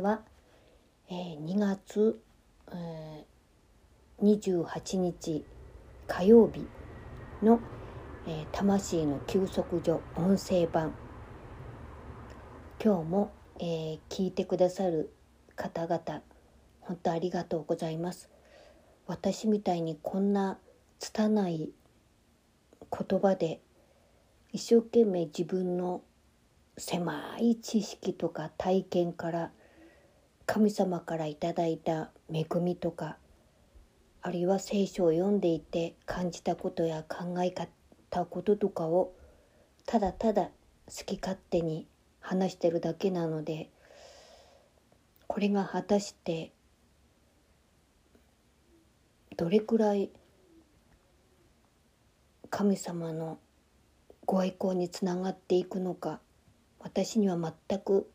は、えー、2月、えー、28日火曜日の、えー、魂の休息所音声版。今日も、えー、聞いてくださる方々本当ありがとうございます。私みたいにこんな拙い言葉で一生懸命自分の狭い知識とか体験から神様からいただいた恵みとかあるいは聖書を読んでいて感じたことや考えたこととかをただただ好き勝手に話してるだけなのでこれが果たしてどれくらい神様のご愛好につながっていくのか私には全く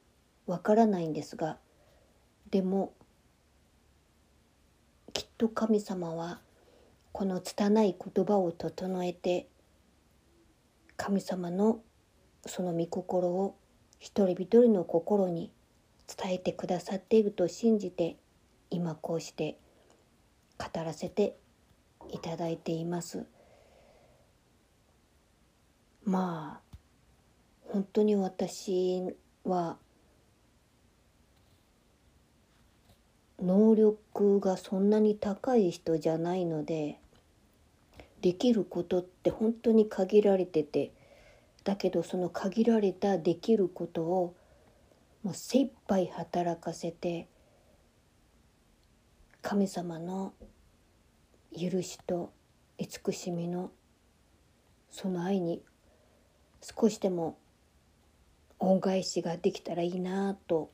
わからないんですがでもきっと神様はこの拙い言葉を整えて神様のその御心を一人一人の心に伝えてくださっていると信じて今こうして語らせていただいています。まあ本当に私は能力がそんなに高い人じゃないのでできることって本当に限られててだけどその限られたできることをもう精一杯働かせて神様の許しと慈しみのその愛に少しでも恩返しができたらいいなと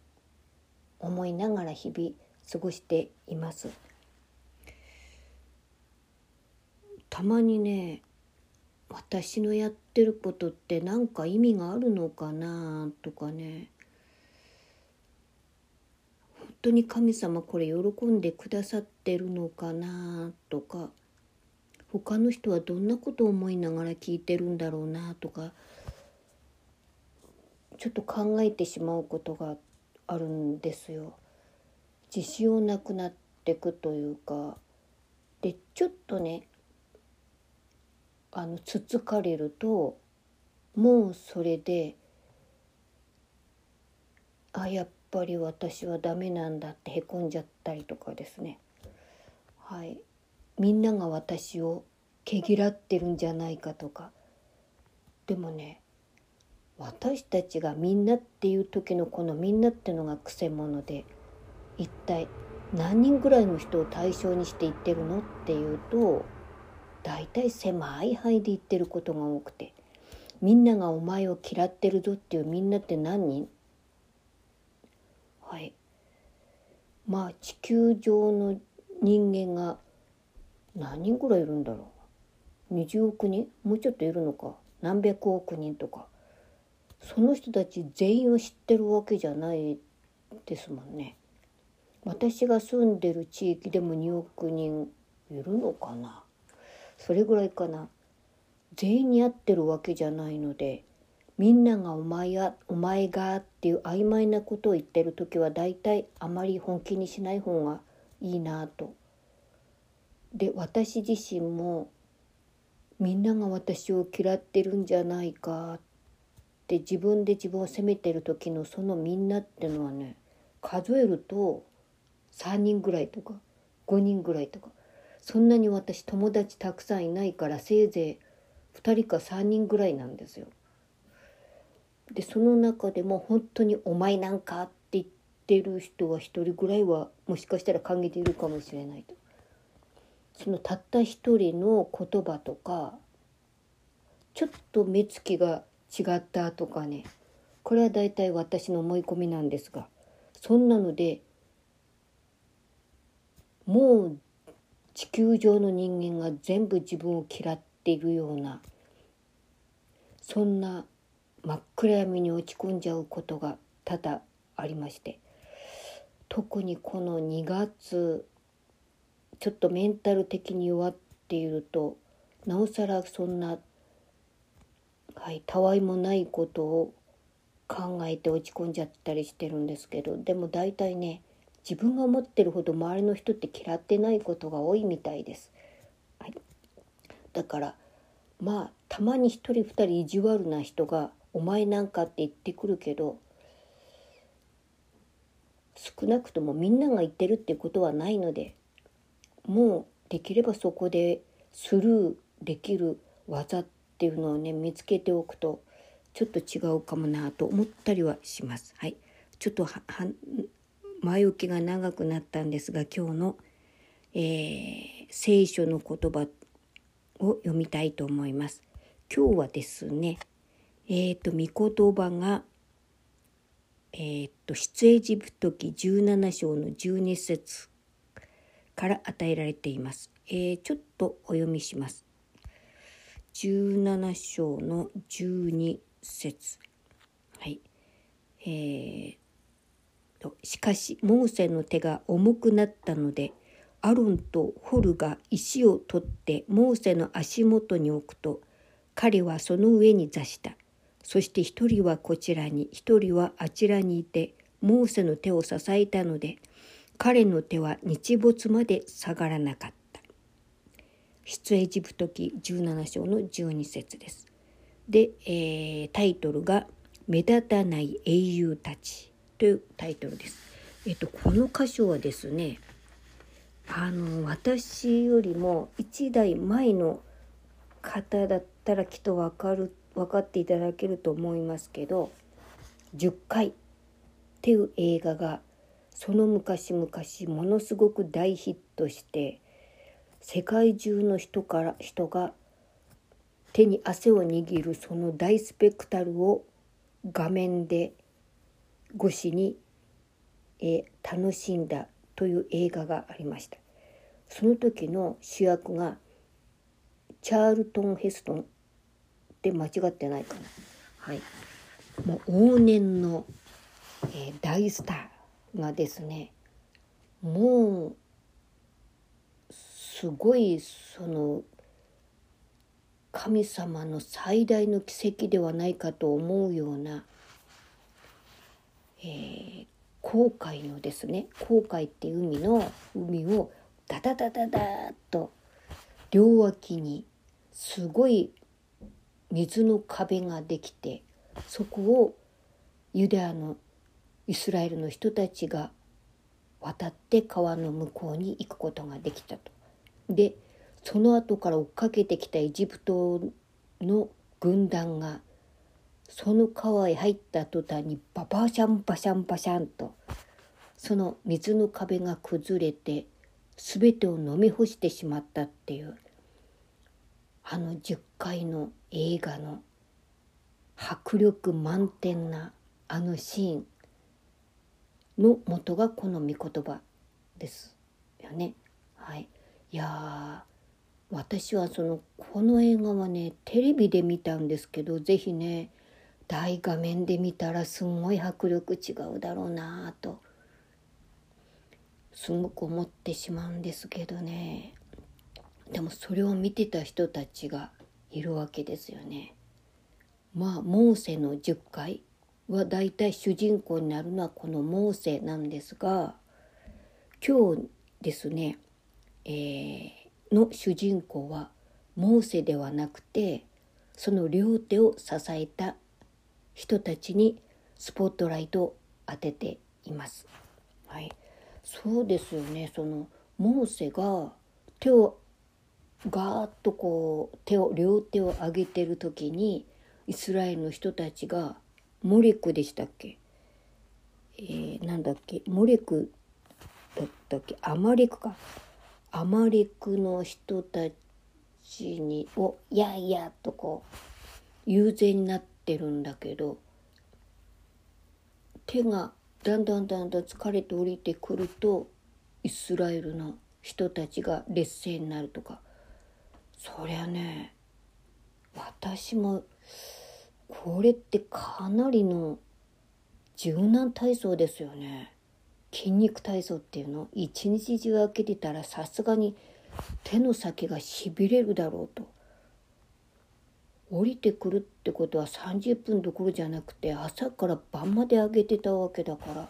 思いながら日々過ごしています。たまにね私のやってることって何か意味があるのかなとかね。本当に神様これ喜んでくださってるのかなとか。他の人はどんなことを思いながら聞いてるんだろうなとか。ちょっと考えてしまうことがあるんですよ。自信をなくなってくというかでちょっとねあのつつかれるともうそれであやっぱり私はダメなんだってへこんじゃったりとかですね。はい。みんなが私を毛嫌ってるんじゃないかとか。でもね私たちがみんなっていう時のこのみんなってのがくせ者で一体何人ぐらいの人を対象にして言ってるのっていうと大体狭い範囲で言ってることが多くてみんながお前を嫌ってるぞっていうみんなって何人？はい。まあ地球上の人間が何人ぐらいいるんだろう？20億人？もうちょっといるのか？何百億人とか？その人たち全員を知ってるわけじゃないですもんね。私が住んでる地域でも2億人いるのかな？それぐらいかな全員に会ってるわけじゃないのでみんながお前やお前がっていう曖昧なことを言ってる時は大体あまり本気にしない方がいいなと。で私自身もみんなが私を嫌ってるんじゃないかって自分で自分を責めてる時のそのみんなっていうのはね数えると3人ぐらいとか5人ぐらいとかそんなに私友達たくさんいないからせいぜい2人か3人ぐらいなんですよ。でその中でも本当に「お前なんか」って言ってる人は1人ぐらいはもしかしたら感じているかもしれないと。そのたった一人の言葉とかちょっと目つきが違ったとかねこれは大体私の思い込みなんですがそんなのでもう地球上の人間が全部自分を嫌っているようなそんな真っ暗闇に落ち込んじゃうことが多々ありまして特にこの2月ちょっとメンタル的に弱っているとなおさらそんなはい、たわいもないことを考えて落ち込んじゃったりしてるんですけどでも大体ね自分が思ってるほど周りの人って嫌ってないことが多いみたいです。はい、だからまあたまに1人2人意地悪な人が「お前なんか」って言ってくるけど少なくともみんなが言ってるってことはないのでもうできればそこでスルーできる技っていうのをね見つけておくとちょっと違うかもなと思ったりはします。はい、ちょっと前置きが長くなったんですが今日の、えー、聖書の言葉を読みたいと思います。今日はですね、えっ、ー、と、御言葉が、えっ、ー、と、出エジプト記17章の12節から与えられています。えー、ちょっとお読みします。17章の12節はい。えー、としかしモーセの手が重くなったのでアロンとホルが石を取ってモーセの足元に置くと彼はその上に座した。そして一人はこちらに一人はあちらにいてモーセの手を支えたので彼の手は日没まで下がらなかった。出エジプト記17章の12節です。で、えー、タイトルが「目立たない英雄たち」というタイトルです。えっと、この箇所はですねあの私よりも1代前の方だったらきっと分かる分かっていただけると思いますけど「10回」っていう映画がその昔々ものすごく大ヒットして世界中の人から人が手に汗を握るその大スペクタルを画面で越しに、え楽しんだという映画がありました。その時の主役がチャールトン・ヘストンって間違ってないかな。はい。もう往年の、えー、大スターがですねもうすごいその神様の最大の奇跡ではないかと思うようなえー、航海のですね航海っていう海の海をダダダダダッと両脇にすごい水の壁ができてそこをユダヤのイスラエルの人たちが渡って川の向こうに行くことができたと。でその後から追っかけてきたエジプトの軍団がその川へ入った途端にババシャンバシャンバシャンとその水の壁が崩れて全てを飲み干してしまったっていうあの10回の映画の迫力満点なあのシーンの元がこの御言葉ですよね。はい、いや私はそのこの映画はねテレビで見たんですけど是非ね大画面で見たらすんごい迫力違うだろうなぁとすごく思ってしまうんですけどねでもそれを見てた人たちがいるわけですよね。まあモーセの10回はだいたい主人公になるのはこのモーセなんですが今日ですね、えー、の主人公はモーセではなくてその両手を支えた人たちにスポットライトを当てています。はい、そうですよね。そのモーセが手をガーッとこう手を両手を上げてる時にイスラエルの人たちがモレクでしたっけ、えー、なんだっけ？モレクだったっけ？アマレクか。アマレクの人たちにをやいやとこう遊説になってってるんだけど手がだんだんだんだん疲れて降りてくるとイスラエルの人たちが劣勢になるとか。そりゃね私もこれってかなりの柔軟体操ですよね。筋肉体操っていうの。一日中開けてたらさすがに手の先がしびれるだろうと。降りてくるってことは30分どころじゃなくて朝から晩まで上げてたわけだから。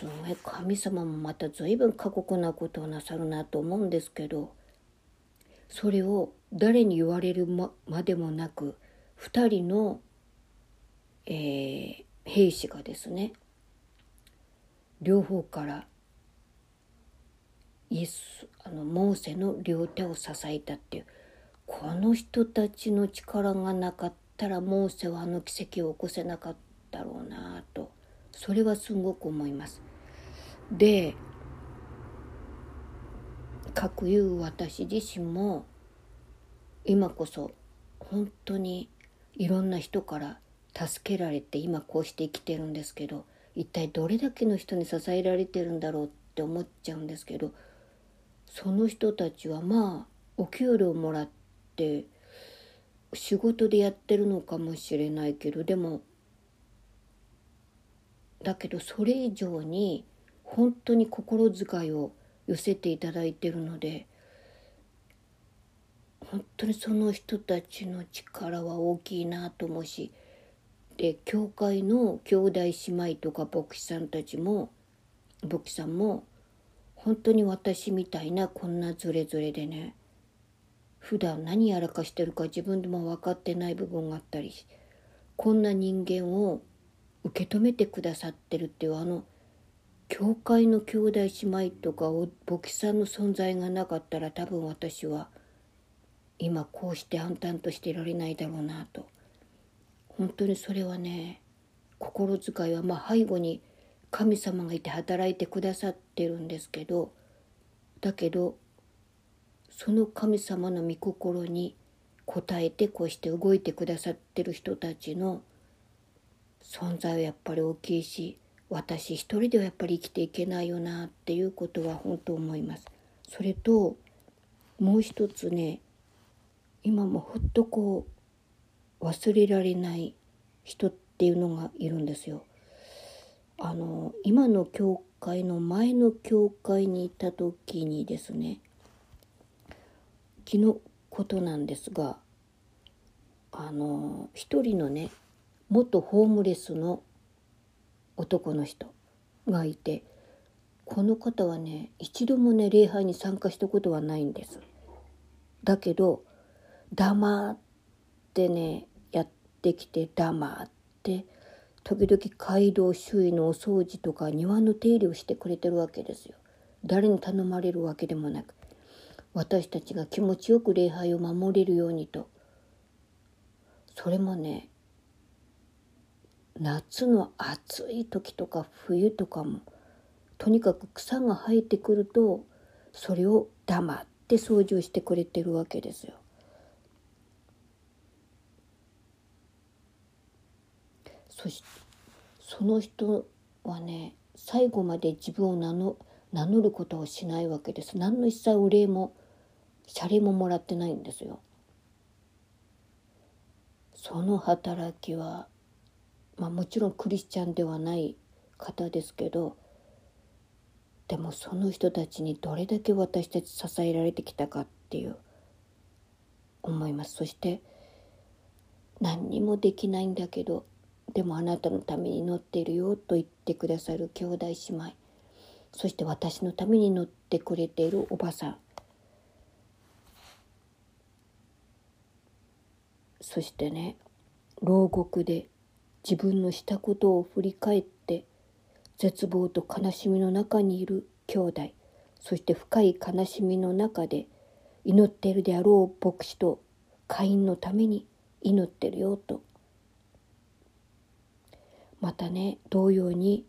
すごい神様もまた随分過酷なことをなさるなと思うんですけどそれを誰に言われるままでもなく2人の、えー、兵士がですね両方からイエスあのモーセの両手を支えたっていうこの人たちの力がなかったらモーセはあの奇跡を起こせなかったろうなとそれはすごく思います。で各言う私自身も今こそ本当にいろんな人から助けられて今こうして生きてるんですけど一体どれだけの人に支えられてるんだろうって思っちゃうんですけどその人たちはまあお給料もらって仕事でやってるのかもしれないけどでもだけどそれ以上に本当に心遣いを寄せていただいてるので本当にその人たちの力は大きいなと思うしで教会の兄弟姉妹とか牧師さんたちも牧師さんも本当に私みたいなこんなズレズレでね普段何やらかしてるか自分でも分かってない部分があったりこんな人間を受け止めてくださってるっていうあの教会の兄弟姉妹とか牧師さんの存在がなかったら多分私は今こうして暗淡としていられないだろうなと。本当にそれはね心遣いはまあ背後に神様がいて働いてくださってるんですけどだけどその神様の御心に応えてこうして動いてくださってる人たちの存在はやっぱり大きいし私一人ではやっぱり生きていけないよなっていうことは本当思います。それともう一つね今もほっとこう忘れられない人っていうのがいるんですよ。あの今の教会の前の教会にいた時にですね昨日ことなんですがあの一人のね元ホームレスの男の人がいてこの方はね一度もね礼拝に参加したことはないんです。だけど黙ってねやってきて黙って時々街道周囲のお掃除とか庭の手入れをしてくれてるわけですよ。誰に頼まれるわけでもなく私たちが気持ちよく礼拝を守れるようにとそれもね夏の暑い時とか冬とかもとにかく草が生えてくるとそれを黙って掃除をしてくれてるわけですよ。そしてその人はね最後まで自分を名の名乗ることをしないわけです。何の一切お礼も謝礼ももらってないんですよ。その働きは、まあ、もちろんクリスチャンではない方ですけどでもその人たちにどれだけ私たち支えられてきたかっていう思いますそして何にもできないんだけどでもあなたのために乗っているよと言ってくださる兄弟姉妹そして私のために乗ってくれているおばさん。そしてね牢獄で自分のしたことを振り返って絶望と悲しみの中にいる兄弟そして深い悲しみの中で祈っているであろう牧師と会員のために祈ってるよと。またね同様に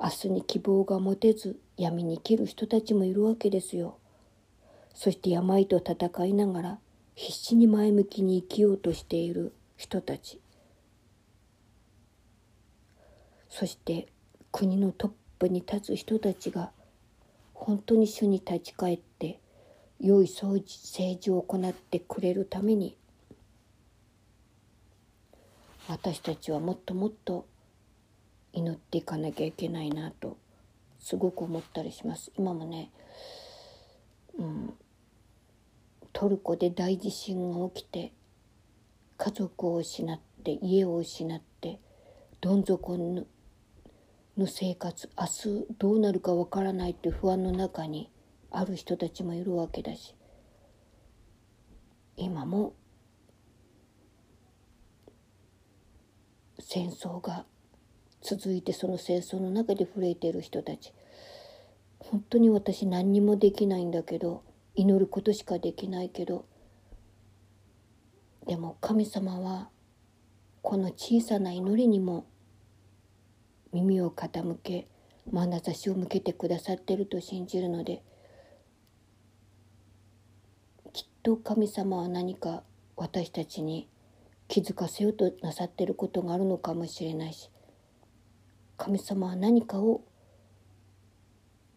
明日に希望が持てず闇に生きる人たちもいるわけですよ。そして病と戦いながら必死に前向きに生きようとしている人たちそして国のトップに立つ人たちが本当に主に立ち返って良い政治を行ってくれるために私たちはもっともっと祈っていかなきゃいけないなとすごく思ったりします。今もね、うん、トルコで大地震が起きて家族を失って家を失ってどん底のの生活明日どうなるかわからないって不安の中にある人たちもいるわけだし今も戦争が続いてその戦争の中で震えている人たち。本当に私何にもできないんだけど祈ることしかできないけど。でも神様はこの小さな祈りにも耳を傾け眼差しを向けてくださってると信じるので。きっと神様は何か私たちに気づかせようとなさってることがあるのかもしれないし神様は何かを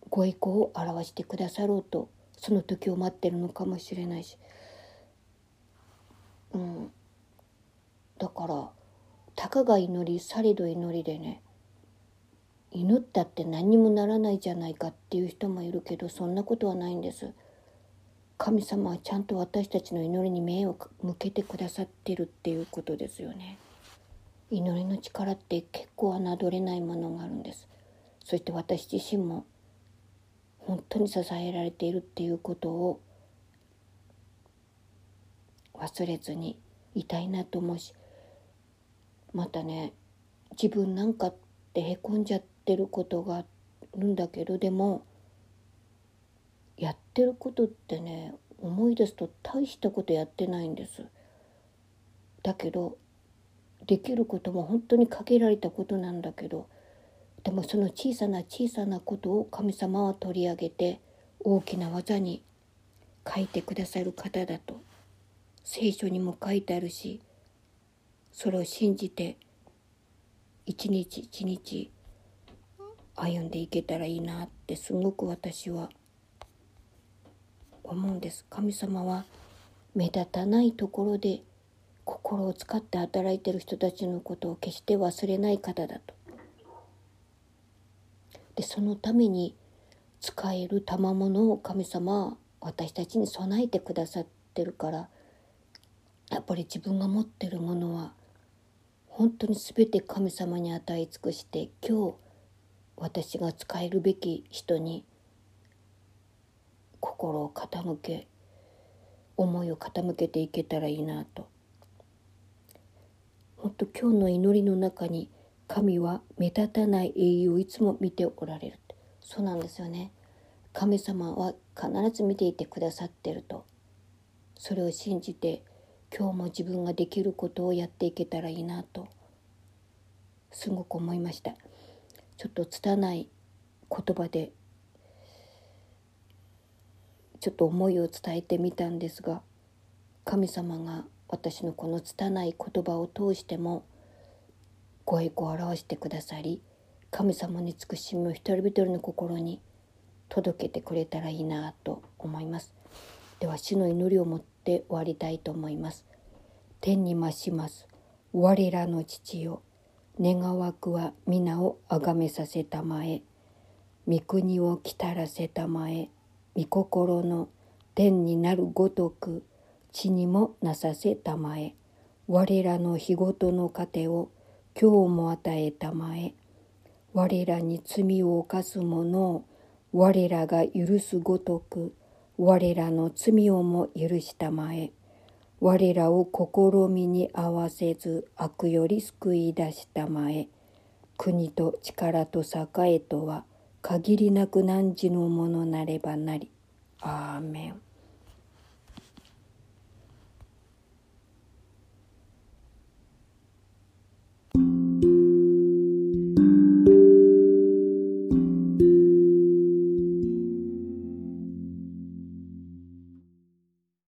ご意向を表してくださろうとその時を待ってるのかもしれないし、うん、だからたかが祈りされど祈りでね祈ったって何にもならないじゃないかっていう人もいるけどそんなことはないんです。神様はちゃんと私たちの祈りに目を向けてくださってるっていうことですよね。祈りの力って結構侮れないものがあるんです。そして私自身も本当に支えられているっていうことを忘れずにいたいなと思うしまたね自分なんかってへこんじゃってることがあるんだけどでもやってることってね思い出すと大したことやってないんです。だけどできることも本当に限られたことなんだけどでもその小さな小さなことを神様は取り上げて大きな技に書いてくださる方だと聖書にも書いてあるしそれを信じて一日一日歩んでいけたらいいなってすごく私は思うんです。神様は目立たないところで心を使って働いてる人たちのことを決して忘れない方だと。でそのために使える賜物を神様私たちに備えてくださってるからやっぱり自分が持ってるものは本当に全て神様に与え尽くして今日私が使えるべき人に心を傾け思いを傾けていけたらいいなと。本当今日の祈りの中に神は目立たない栄誉をいつも見ておられる。そうなんですよね。神様は必ず見ていてくださってると。それを信じて今日も自分ができることをやっていけたらいいなとすごく思いました。ちょっと拙い言葉でちょっと思いを伝えてみたんですが神様が私のこの拙い言葉を通してもご栄光を表してくださり神様に尽くしみを一人一人の心に届けてくれたらいいなと思います。では主の祈りを持って終わりたいと思います。天に増します。我らの父よ願わくは皆をあがめさせたまえ。御国を来たらせたまえ。御心の天になるごとく地にもなさせたまえ。我らの日ごとの糧を今日も与えたまえ。我らに罪を犯す者を我らが許すごとく我らの罪をも許したまえ。我らを試みに合わせず悪より救い出したまえ。国と力と栄とは限りなく汝のものなればなり。アーメン。